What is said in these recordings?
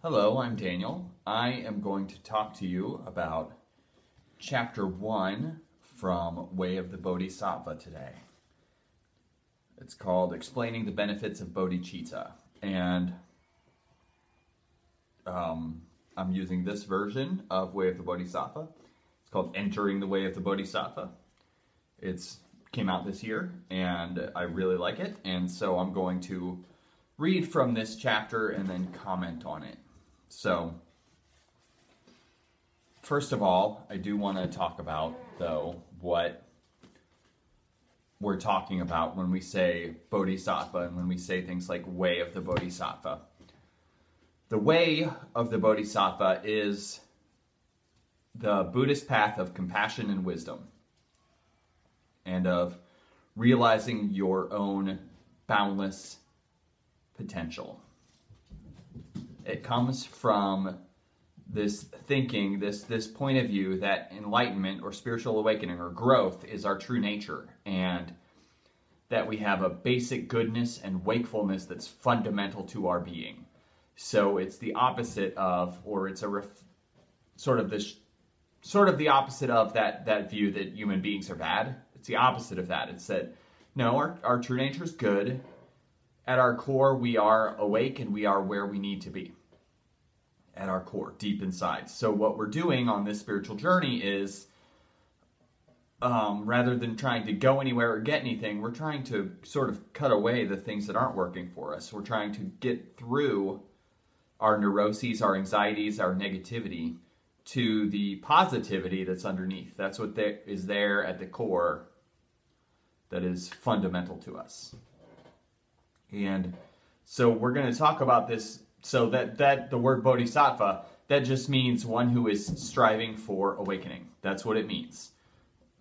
Hello, I'm Daniel. I am going to talk to you about chapter 1 from Way of the Bodhisattva today. It's called Explaining the Benefits of Bodhicitta. And um, I'm using this version of Way of the Bodhisattva. It's called Entering the Way of the Bodhisattva. It's came out this year and I really like it. And so I'm going to read from this chapter and then comment on it. So, first of all, I do want to talk about, though, what we're talking about when we say bodhisattva and when we say things like way of the bodhisattva. The way of the bodhisattva is the Buddhist path of compassion and wisdom and of realizing your own boundless potential. It comes from this thinking, this this point of view that enlightenment or spiritual awakening or growth is our true nature and that we have a basic goodness and wakefulness that's fundamental to our being. So it's the opposite of or it's a ref, sort of this sort of the opposite of that that view that human beings are bad. It's the opposite of that. It's that no, our, our true nature is good. At our core, we are awake and we are where we need to be at our core, deep inside. So, what we're doing on this spiritual journey is um, rather than trying to go anywhere or get anything, we're trying to sort of cut away the things that aren't working for us. We're trying to get through our neuroses, our anxieties, our negativity to the positivity that's underneath. That's what is there at the core that is fundamental to us. And so we're going to talk about this so that that the word bodhisattva that just means one who is striving for awakening. That's what it means.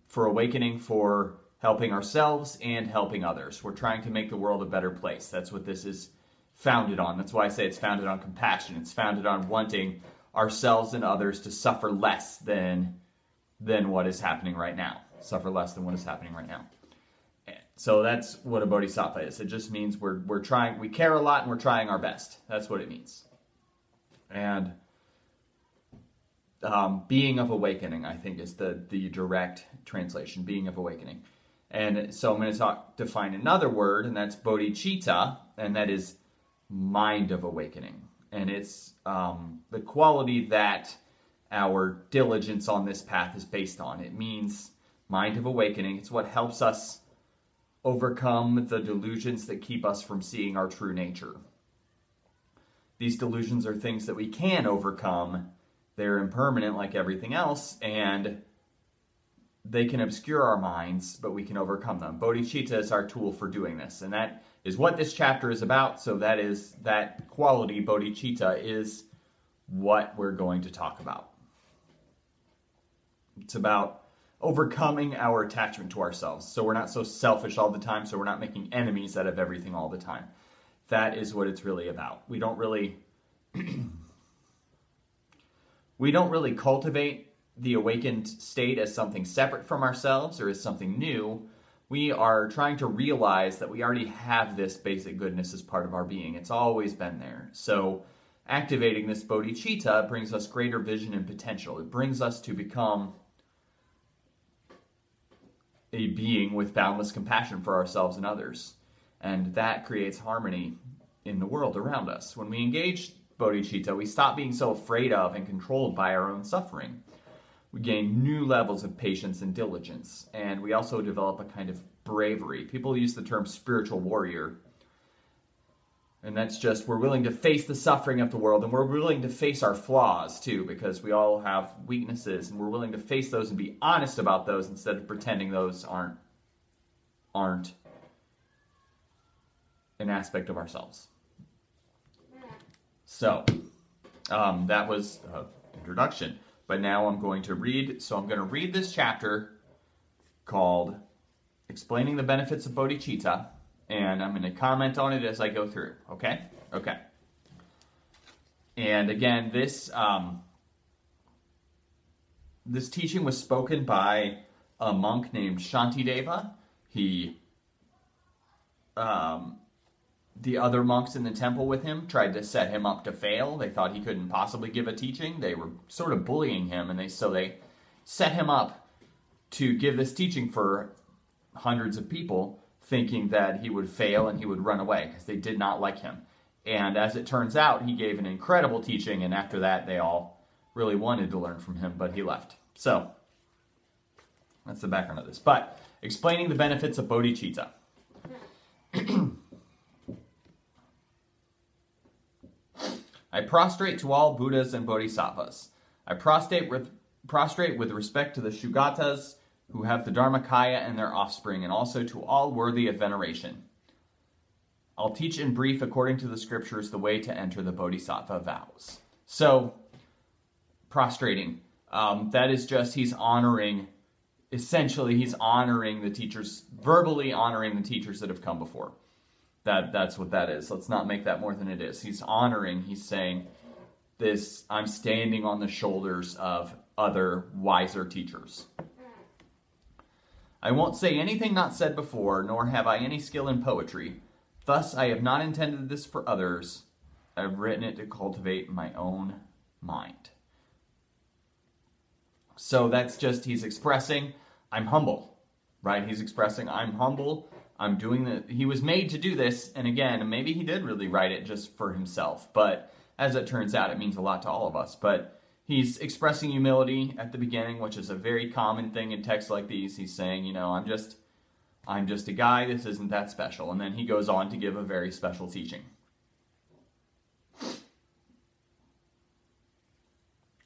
For awakening, for helping ourselves and helping others. We're trying to make the world a better place. That's what this is founded on. That's why I say it's founded on compassion. It's founded on wanting ourselves and others to suffer less than than what is happening right now. Suffer less than what is happening right now. So that's what a bodhisattva is. It just means we're we're trying we care a lot and we're trying our best. That's what it means. And um, being of awakening, I think, is the the direct translation. Being of awakening. And so I'm going to talk define another word, and that's bodhicitta, and that is mind of awakening. And it's um, the quality that our diligence on this path is based on. It means mind of awakening. It's what helps us overcome the delusions that keep us from seeing our true nature. These delusions are things that we can overcome. They're impermanent like everything else, and they can obscure our minds, but we can overcome them. Bodhicitta is our tool for doing this, and that is what this chapter is about. So that is that quality, bodhicitta, is what we're going to talk about. It's about overcoming our attachment to ourselves. So we're not so selfish all the time, so we're not making enemies out of everything all the time. That is what it's really about. We don't really we don't really cultivate the awakened state as something separate from ourselves or as something new. We are trying to realize that we already have this basic goodness as part of our being. It's always been there. So activating this bodhicitta brings us greater vision and potential. It brings us to become a being with boundless compassion for ourselves and others. And that creates harmony in the world around us. When we engage bodhicitta, we stop being so afraid of and controlled by our own suffering. We gain new levels of patience and diligence, and we also develop a kind of bravery. People use the term spiritual warrior and that's just we're willing to face the suffering of the world and we're willing to face our flaws too, because we all have weaknesses and we're willing to face those and be honest about those instead of pretending those aren't aren't an aspect of ourselves. So um, that was uh, introduction. But now I'm going to read. So I'm going to read this chapter called "Explaining the Benefits of Bodhicitta." And I'm going to comment on it as I go through. Okay? Okay. And again, this um, this teaching was spoken by a monk named Shantideva. He um, the other monks in the temple with him tried to set him up to fail. They thought he couldn't possibly give a teaching. They were sort of bullying him, and they so they set him up to give this teaching for hundreds of people, thinking that he would fail and he would run away because they did not like him. And as it turns out, he gave an incredible teaching, and after that, they all really wanted to learn from him, but he left. So that's the background of this. But explaining the benefits of bodhicitta. I prostrate to all Buddhas and Bodhisattvas. I prostrate with, prostrate with respect to the Sugatas who have the Dharmakaya and their offspring, and also to all worthy of veneration. I'll teach in brief, according to the scriptures, the way to enter the Bodhisattva vows. So, prostrating, um, that is just he's honoring, essentially, he's honoring the teachers, verbally honoring the teachers that have come before. That that's what that is. Let's not make that more than it is. He's honoring. He's saying, "This I'm standing on the shoulders of other wiser teachers." I won't say anything not said before, nor have I any skill in poetry. Thus, I have not intended this for others. I've written it to cultivate my own mind. So that's just, he's expressing, I'm humble, right? He's expressing, I'm humble I'm doing the. He was made to do this, and again, maybe he did really write it just for himself, but as it turns out, it means a lot to all of us. But he's expressing humility at the beginning, which is a very common thing in texts like these. He's saying, you know, I'm just, I'm just a guy. This isn't that special, and then he goes on to give a very special teaching.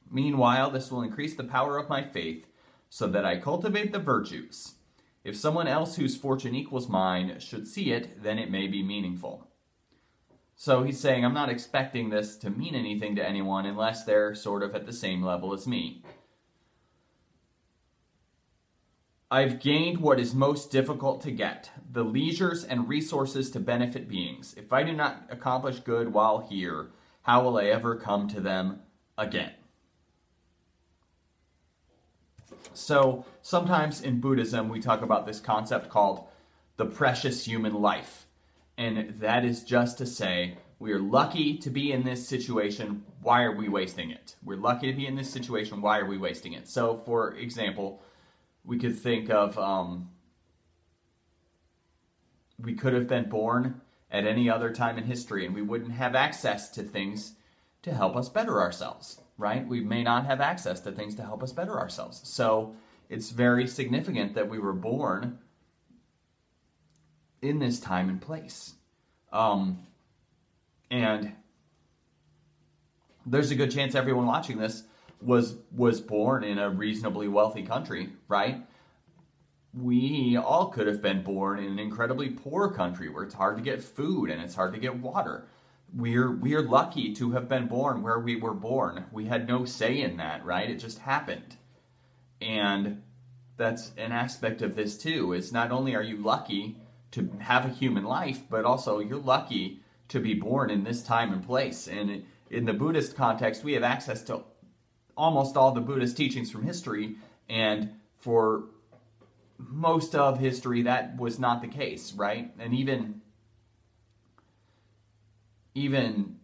Meanwhile, this will increase the power of my faith, so that I cultivate the virtues if someone else whose fortune equals mine should see it, then it may be meaningful. So he's saying, I'm not expecting this to mean anything to anyone unless they're sort of at the same level as me. I've gained what is most difficult to get the leisures and resources to benefit beings. If I do not accomplish good while here, how will I ever come to them again? So sometimes in Buddhism, we talk about this concept called the precious human life. And that is just to say, we are lucky to be in this situation. Why are we wasting it? We're lucky to be in this situation. Why are we wasting it? So, for example, we could think of um, we could have been born at any other time in history and we wouldn't have access to things to help us better ourselves right? We may not have access to things to help us better ourselves. So it's very significant that we were born in this time and place. Um, and there's a good chance everyone watching this was was born in a reasonably wealthy country, right? We all could have been born in an incredibly poor country where it's hard to get food and it's hard to get water we're we're lucky to have been born where we were born. We had no say in that, right? It just happened. And that's an aspect of this too. Is not only are you lucky to have a human life, but also you're lucky to be born in this time and place. And in the Buddhist context, we have access to almost all the Buddhist teachings from history, and for most of history, that was not the case, right? And even even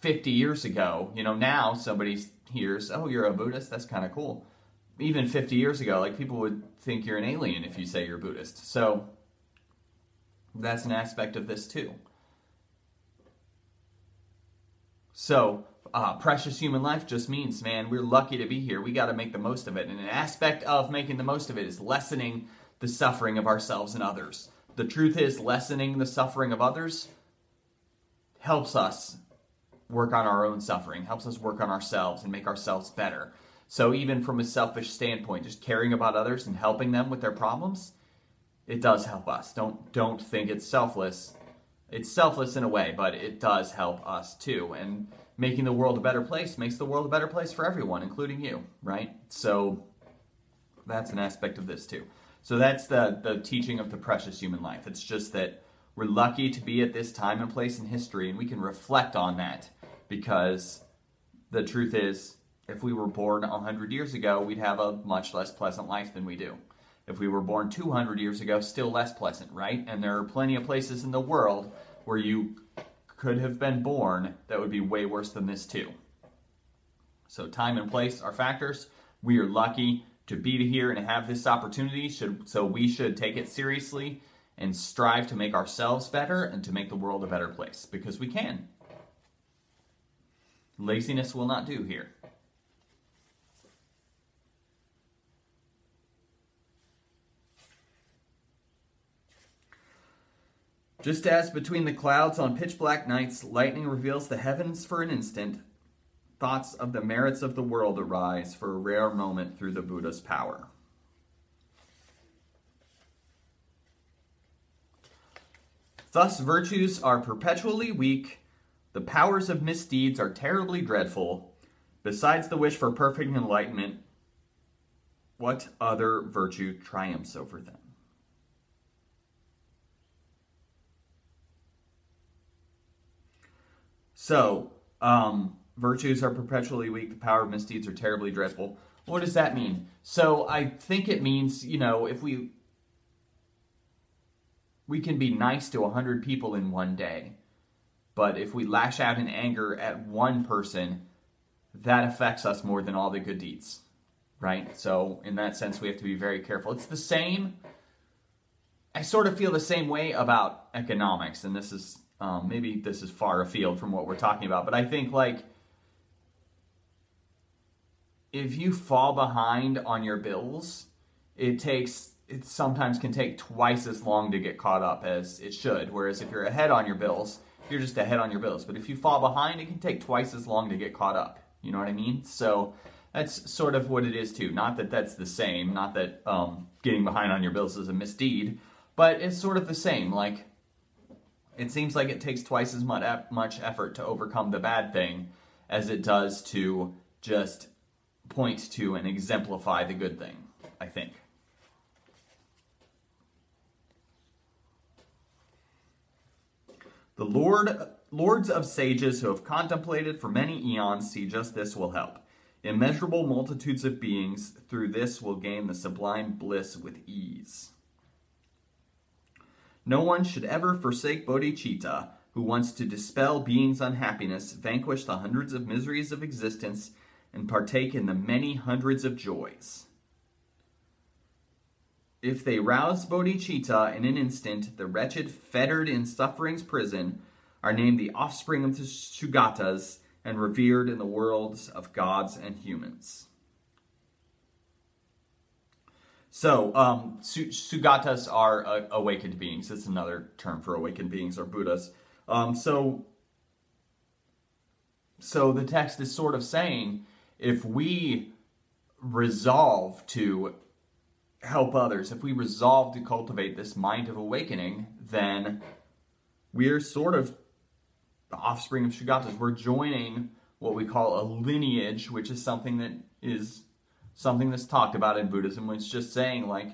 50 years ago, you know, now somebody hears, oh, you're a Buddhist, that's kind of cool. Even 50 years ago, like people would think you're an alien if you say you're Buddhist. So that's an aspect of this too. So, uh, precious human life just means, man, we're lucky to be here. We got to make the most of it. And an aspect of making the most of it is lessening the suffering of ourselves and others. The truth is, lessening the suffering of others helps us work on our own suffering, helps us work on ourselves and make ourselves better. So even from a selfish standpoint, just caring about others and helping them with their problems, it does help us. Don't don't think it's selfless. It's selfless in a way, but it does help us too. And making the world a better place makes the world a better place for everyone, including you, right? So that's an aspect of this too. So that's the the teaching of the precious human life. It's just that we're lucky to be at this time and place in history, and we can reflect on that because the truth is, if we were born 100 years ago, we'd have a much less pleasant life than we do. If we were born 200 years ago, still less pleasant, right? And there are plenty of places in the world where you could have been born that would be way worse than this, too. So, time and place are factors. We are lucky to be here and have this opportunity, should, so we should take it seriously and strive to make ourselves better and to make the world a better place because we can. Laziness will not do here. Just as between the clouds on pitch black nights, lightning reveals the heavens for an instant, thoughts of the merits of the world arise for a rare moment through the Buddha's power. Thus, virtues are perpetually weak, the powers of misdeeds are terribly dreadful. Besides the wish for perfect enlightenment, what other virtue triumphs over them? So, um, virtues are perpetually weak, the power of misdeeds are terribly dreadful. What does that mean? So, I think it means, you know, if we we can be nice to 100 people in one day, but if we lash out in anger at one person, that affects us more than all the good deeds, right? So, in that sense, we have to be very careful. It's the same. I sort of feel the same way about economics, and this is um, maybe this is far afield from what we're talking about, but I think like if you fall behind on your bills, it takes it sometimes can take twice as long to get caught up as it should. Whereas if you're ahead on your bills, you're just ahead on your bills. But if you fall behind, it can take twice as long to get caught up. You know what I mean? So that's sort of what it is too. Not that that's the same. Not that um, getting behind on your bills is a misdeed, but it's sort of the same. Like it seems like it takes twice as much effort to overcome the bad thing as it does to just point to and exemplify the good thing. I think. The Lord, lords of sages who have contemplated for many eons see just this will help. Immeasurable multitudes of beings through this will gain the sublime bliss with ease. No one should ever forsake bodhicitta, who wants to dispel being's unhappiness, vanquish the hundreds of miseries of existence, and partake in the many hundreds of joys. If they rouse bodhicitta in an instant, the wretched fettered in suffering's prison are named the offspring of the Sugatas and revered in the worlds of gods and humans. So, um, Sugatas are uh, awakened beings. That's another term for awakened beings or Buddhas. Um, so, so the text is sort of saying if we resolve to help others, if we resolve to cultivate this mind of awakening, then we're sort of the offspring of Sugatas. We're joining what we call a lineage, which is something that is something that's talked about in Buddhism, which is just saying like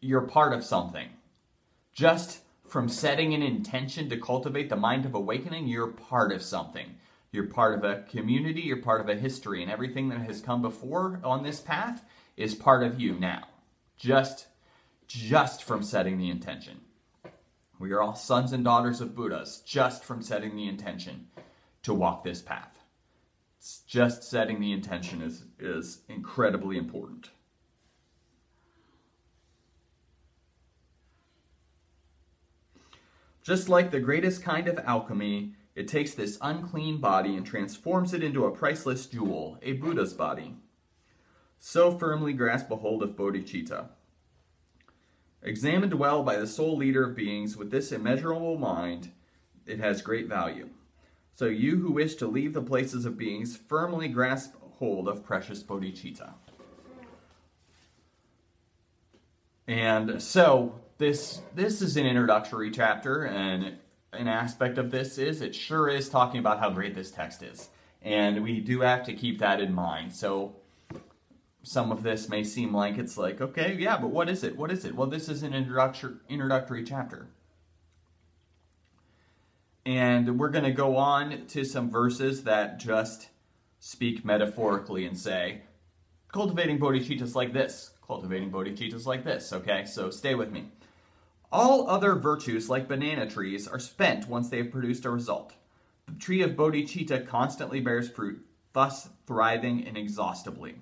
you're part of something. Just from setting an intention to cultivate the mind of awakening, you're part of something. You're part of a community, you're part of a history, and everything that has come before on this path is part of you now. Just just from setting the intention. We are all sons and daughters of Buddhas just from setting the intention to walk this path. Just setting the intention is, is incredibly important. Just like the greatest kind of alchemy, it takes this unclean body and transforms it into a priceless jewel, a Buddha's body so firmly grasp a hold of bodhicitta. Examined well by the sole leader of beings with this immeasurable mind, it has great value. So you who wish to leave the places of beings, firmly grasp hold of precious bodhicitta. And so this this is an introductory chapter, and an aspect of this is it sure is talking about how great this text is. And we do have to keep that in mind. So some of this may seem like it's like, okay, yeah, but what is it? What is it? Well, this is an introductory introductory chapter. And we're going to go on to some verses that just speak metaphorically and say, cultivating bodhicittas like this, cultivating bodhicittas like this, okay? So stay with me. All other virtues, like banana trees, are spent once they have produced a result. The tree of bodhicitta constantly bears fruit, thus thriving inexhaustibly.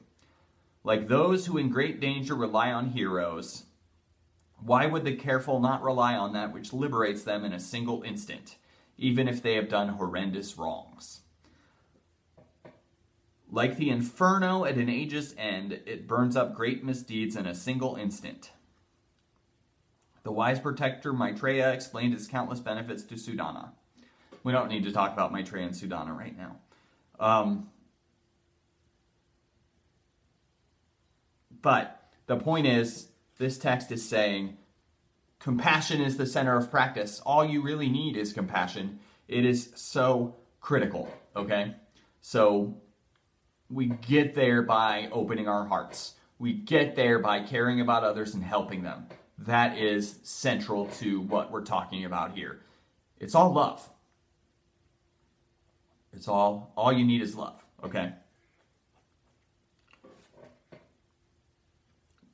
Like those who in great danger rely on heroes, why would the careful not rely on that which liberates them in a single instant, even if they have done horrendous wrongs? Like the inferno at an age's end, it burns up great misdeeds in a single instant. The wise protector Maitreya explained its countless benefits to Sudana. We don't need to talk about Maitreya and Sudana right now. Um, but the point is, this text is saying compassion is the center of practice. All you really need is compassion. It is so critical, okay? So we get there by opening our hearts. We get there by caring about others and helping them. That is central to what we're talking about here. It's all love. It's all all you need is love, okay?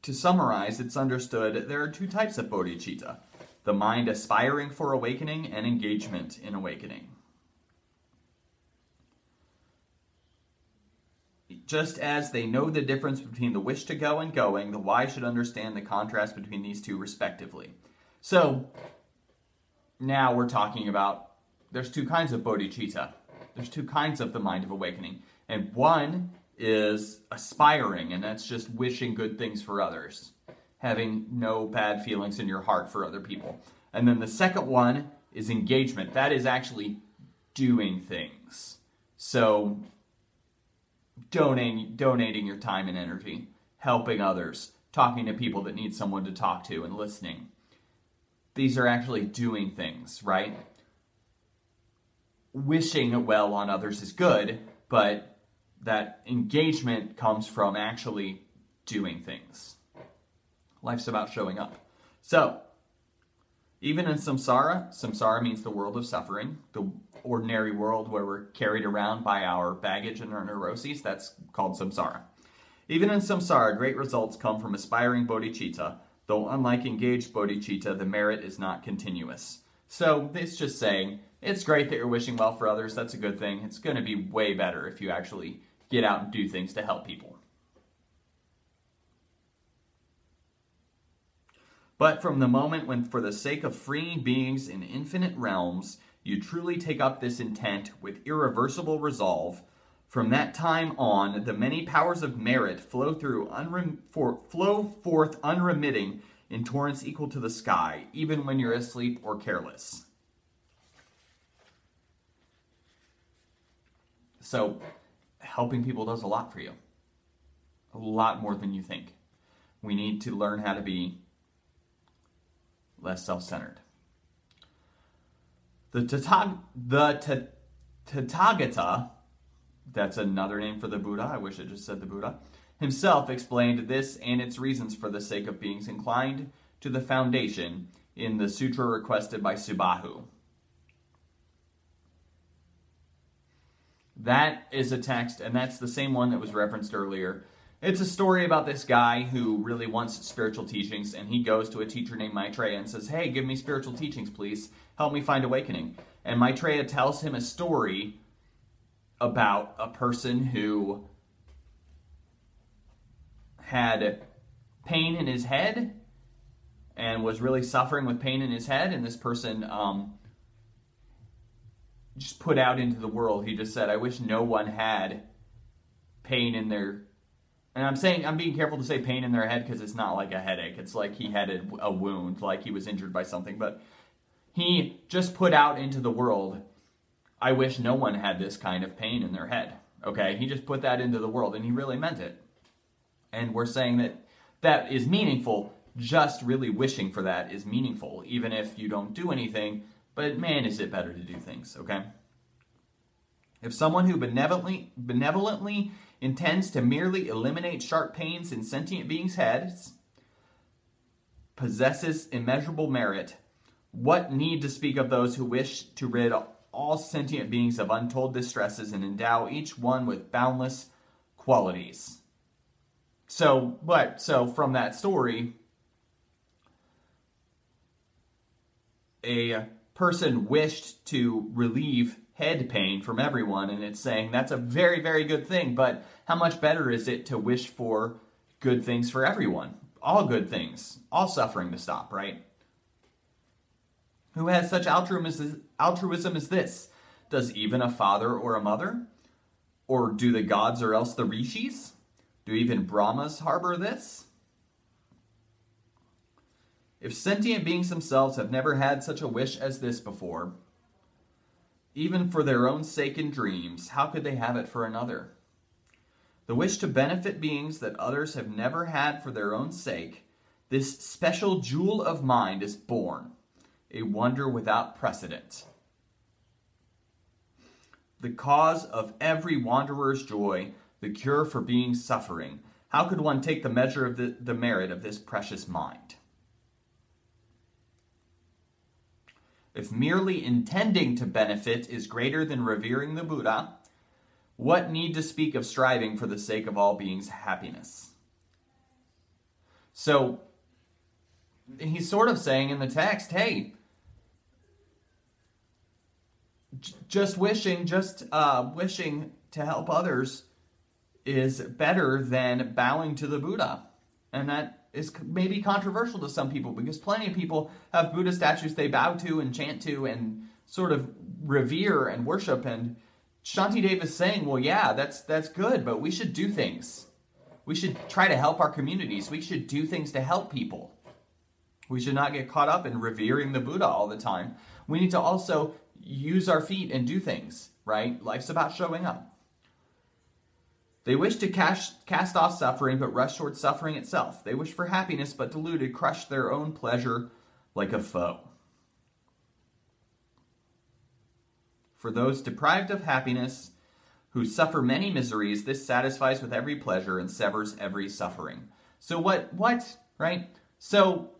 To summarize, it's understood there are two types of bodhicitta the mind aspiring for awakening and engagement in awakening. Just as they know the difference between the wish to go and going, the wise should understand the contrast between these two respectively. So, now we're talking about there's two kinds of bodhicitta. There's two kinds of the mind of awakening. And one is aspiring, and that's just wishing good things for others, having no bad feelings in your heart for other people. And then the second one is engagement. That is actually doing things. So donating donating your time and energy, helping others, talking to people that need someone to talk to and listening. These are actually doing things, right? Wishing well on others is good, but that engagement comes from actually doing things. Life's about showing up. So, even in samsara, samsara means the world of suffering, the ordinary world where we're carried around by our baggage and our neuroses, that's called samsara. Even in samsara, great results come from aspiring bodhicitta, though unlike engaged bodhicitta, the merit is not continuous. So it's just saying, it's great that you're wishing well for others, that's a good thing. It's going to be way better if you actually get out and do things to help people. But from the moment when, for the sake of freeing beings in infinite realms, you truly take up this intent with irreversible resolve, from that time on, the many powers of merit flow through unrem- for, flow forth unremitting in torrents equal to the sky, even when you're asleep or careless. So, helping people does a lot for you. A lot more than you think. We need to learn how to be less self centered. The, Tatag- the Tathagata, that's another name for the Buddha, I wish it just said the Buddha, himself explained this and its reasons for the sake of beings inclined to the foundation in the sutra requested by Subahu. That is a text, and that's the same one that was referenced earlier. It's a story about this guy who really wants spiritual teachings, and he goes to a teacher named Maitreya and says, Hey, give me spiritual teachings, please. Help me find awakening. And Maitreya tells him a story about a person who had pain in his head and was really suffering with pain in his head, and this person um, just put out into the world. He just said, I wish no one had pain in their and I'm saying I'm being careful to say pain in their head because it's not like a headache. It's like he had a, a, wound, like he was injured by something. But he just put out into the world, I wish no one had this kind of pain in their head. Okay, he just put that into the world, and he really meant it. And we're saying that that is meaningful. Just really wishing for that is meaningful, even if you don't do anything. But man, is it better to do things? Okay. If someone who benevolently benevolently intends to merely eliminate sharp pains in sentient beings' heads, possesses immeasurable merit, what need to speak of those who wish to rid all sentient beings of untold distresses and endow each one with boundless qualities? So, but, So, from that story, a person wished to relieve head pain from everyone, and it's saying that's a very, very good thing, but how much better is it to wish for good things for everyone? All good things, all suffering to stop, right? Who has such altruism as this? Does even a father or a mother? Or do the gods or else the rishis? Do even Brahmas harbor this? If sentient beings themselves have never had such a wish as this before, even for their own sake in dreams, how could they have it for another? The wish to benefit beings that others have never had for their own sake, this special jewel of mind is born, a wonder without precedent. The cause of every wanderer's joy, the cure for being suffering. How could one take the measure of the, the merit of this precious mind? If merely intending to benefit is greater than revering the Buddha, what need to speak of striving for the sake of all beings' happiness? So, he's sort of saying in the text, hey, j- just wishing, just uh, wishing to help others is better than bowing to the Buddha. And that is maybe controversial to some people because plenty of people have Buddha statues they bow to and chant to and sort of revere and worship. And Shantidev is saying, well, yeah, that's that's good, but we should do things. We should try to help our communities. We should do things to help people. We should not get caught up in revering the Buddha all the time. We need to also use our feet and do things, right? Life's about showing up. They wish to cast, cast off suffering, but rush towards suffering itself. They wish for happiness, but deluded, crush their own pleasure like a foe. For those deprived of happiness, who suffer many miseries, this satisfies with every pleasure and severs every suffering. So what what, right? So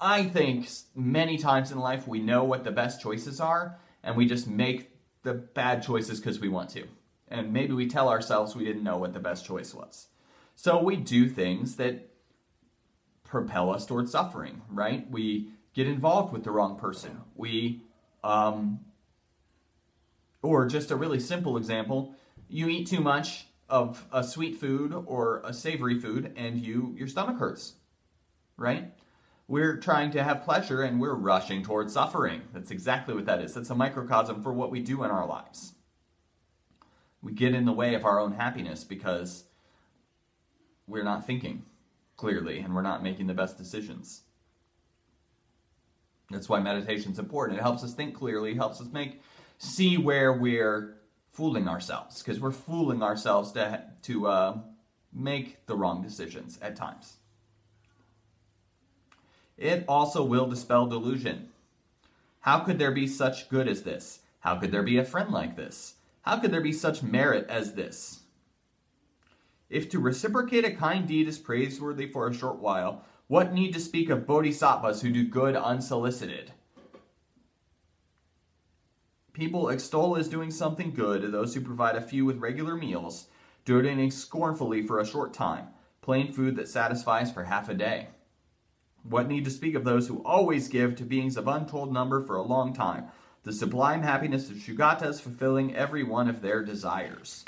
I think many times in life we know what the best choices are and we just make the bad choices because we want to and maybe we tell ourselves we didn't know what the best choice was. So we do things that propel us towards suffering, right? We get involved with the wrong person. We, um, or just a really simple example, you eat too much of a sweet food or a savory food and you your stomach hurts, right? We're trying to have pleasure and we're rushing towards suffering. That's exactly what that is. That's a microcosm for what we do in our lives we get in the way of our own happiness because we're not thinking clearly and we're not making the best decisions. That's why meditation is important. It helps us think clearly, helps us make see where we're fooling ourselves because we're fooling ourselves to to uh, make the wrong decisions at times. It also will dispel delusion. How could there be such good as this? How could there be a friend like this? How could there be such merit as this? If to reciprocate a kind deed is praiseworthy for a short while, what need to speak of bodhisattvas who do good unsolicited? People extol as doing something good those who provide a few with regular meals, donating scornfully for a short time, plain food that satisfies for half a day. What need to speak of those who always give to beings of untold number for a long time, the sublime happiness of Sugatas fulfilling every one of their desires.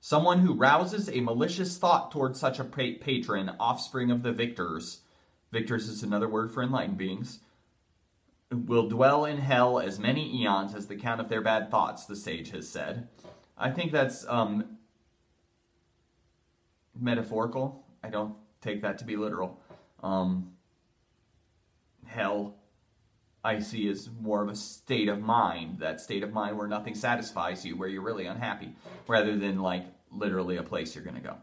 Someone who rouses a malicious thought towards such a patron, offspring of the victors, victors is another word for enlightened beings, will dwell in hell as many eons as the count of their bad thoughts, the sage has said. I think that's um, metaphorical. I don't take that to be literal. Um, hell, I see as more of a state of mind, that state of mind where nothing satisfies you, where you're really unhappy, rather than like literally a place you're going to go.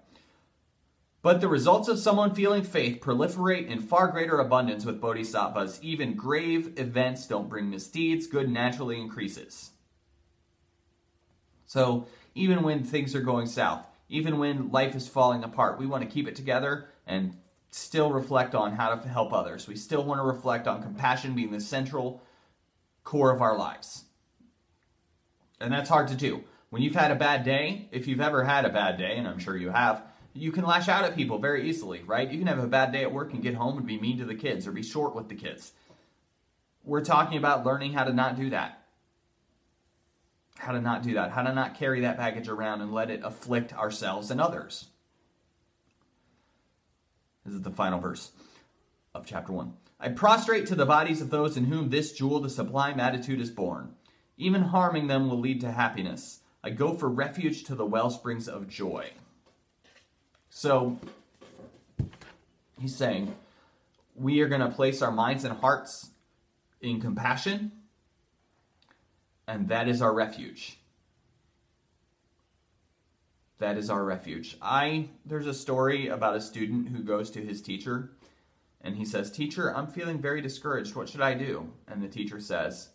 But the results of someone feeling faith proliferate in far greater abundance with bodhisattvas. Even grave events don't bring misdeeds, good naturally increases. So, even when things are going south, even when life is falling apart, we want to keep it together and still reflect on how to help others. We still want to reflect on compassion being the central core of our lives. And that's hard to do. When you've had a bad day, if you've ever had a bad day, and I'm sure you have, you can lash out at people very easily, right? You can have a bad day at work and get home and be mean to the kids or be short with the kids. We're talking about learning how to not do that. How to not do that. How to not carry that baggage around and let it afflict ourselves and others. This is the final verse of chapter 1. I prostrate to the bodies of those in whom this jewel, the sublime attitude, is born. Even harming them will lead to happiness. I go for refuge to the well springs of joy. So, he's saying, we are going to place our minds and hearts in compassion, and that is our refuge. That is our refuge. I there's a story about a student who goes to his teacher and he says, "Teacher, I'm feeling very discouraged. What should I do?" And the teacher says,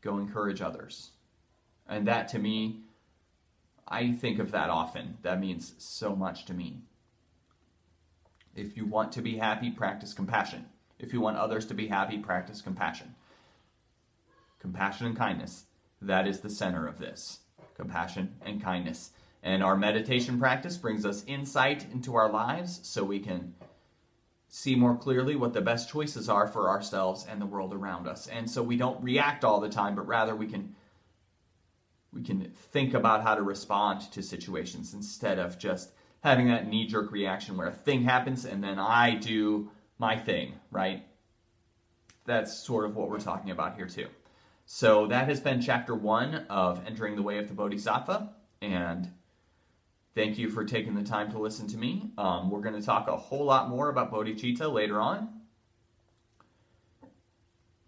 "Go encourage others." And that to me I think of that often. That means so much to me. If you want to be happy, practice compassion. If you want others to be happy, practice compassion. Compassion and kindness. That is the center of this. Compassion and kindness. And our meditation practice brings us insight into our lives so we can see more clearly what the best choices are for ourselves and the world around us. And so we don't react all the time, but rather we can we can think about how to respond to situations instead of just having that knee jerk reaction where a thing happens and then I do my thing, right? That's sort of what we're talking about here, too. So that has been chapter one of Entering the Way of the Bodhisattva. And thank you for taking the time to listen to me. Um, we're going to talk a whole lot more about bodhicitta later on.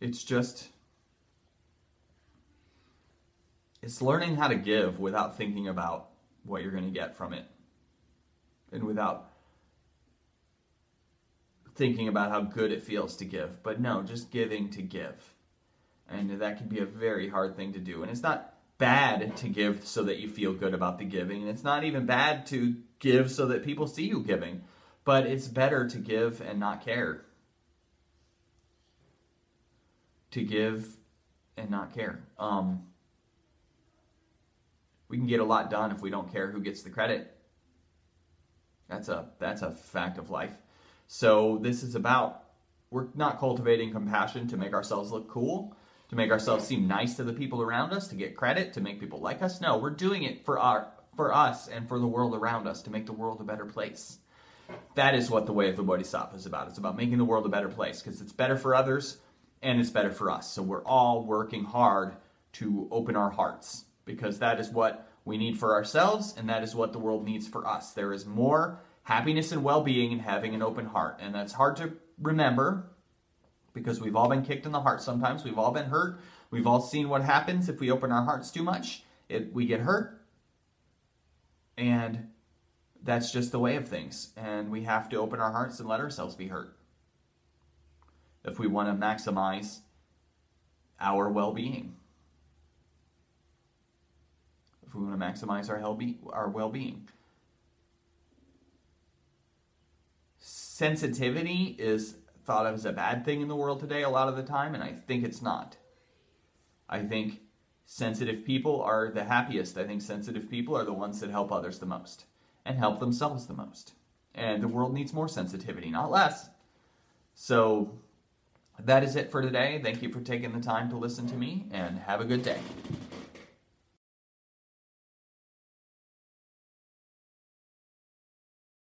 It's just it's learning how to give without thinking about what you're going to get from it and without thinking about how good it feels to give but no just giving to give and that can be a very hard thing to do and it's not bad to give so that you feel good about the giving and it's not even bad to give so that people see you giving but it's better to give and not care to give and not care um, we can get a lot done if we don't care who gets the credit. That's a that's a fact of life. So this is about we're not cultivating compassion to make ourselves look cool, to make ourselves seem nice to the people around us, to get credit, to make people like us. No, we're doing it for our for us and for the world around us to make the world a better place. That is what the way of the Bodhisattva is about. It's about making the world a better place because it's better for others and it's better for us. So we're all working hard to open our hearts because that is what we need for ourselves, and that is what the world needs for us. There is more happiness and well being in having an open heart, and that's hard to remember because we've all been kicked in the heart sometimes. We've all been hurt. We've all seen what happens if we open our hearts too much. It, we get hurt, and that's just the way of things. And we have to open our hearts and let ourselves be hurt if we want to maximize our well being if we want to maximize our, our well-being. Sensitivity is thought of as a bad thing in the world today a lot of the time, and I think it's not. I think sensitive people are the happiest. I think sensitive people are the ones that help others the most and help themselves the most. And the world needs more sensitivity, not less. So that is it for today. Thank you for taking the time to listen to me, and have a good day.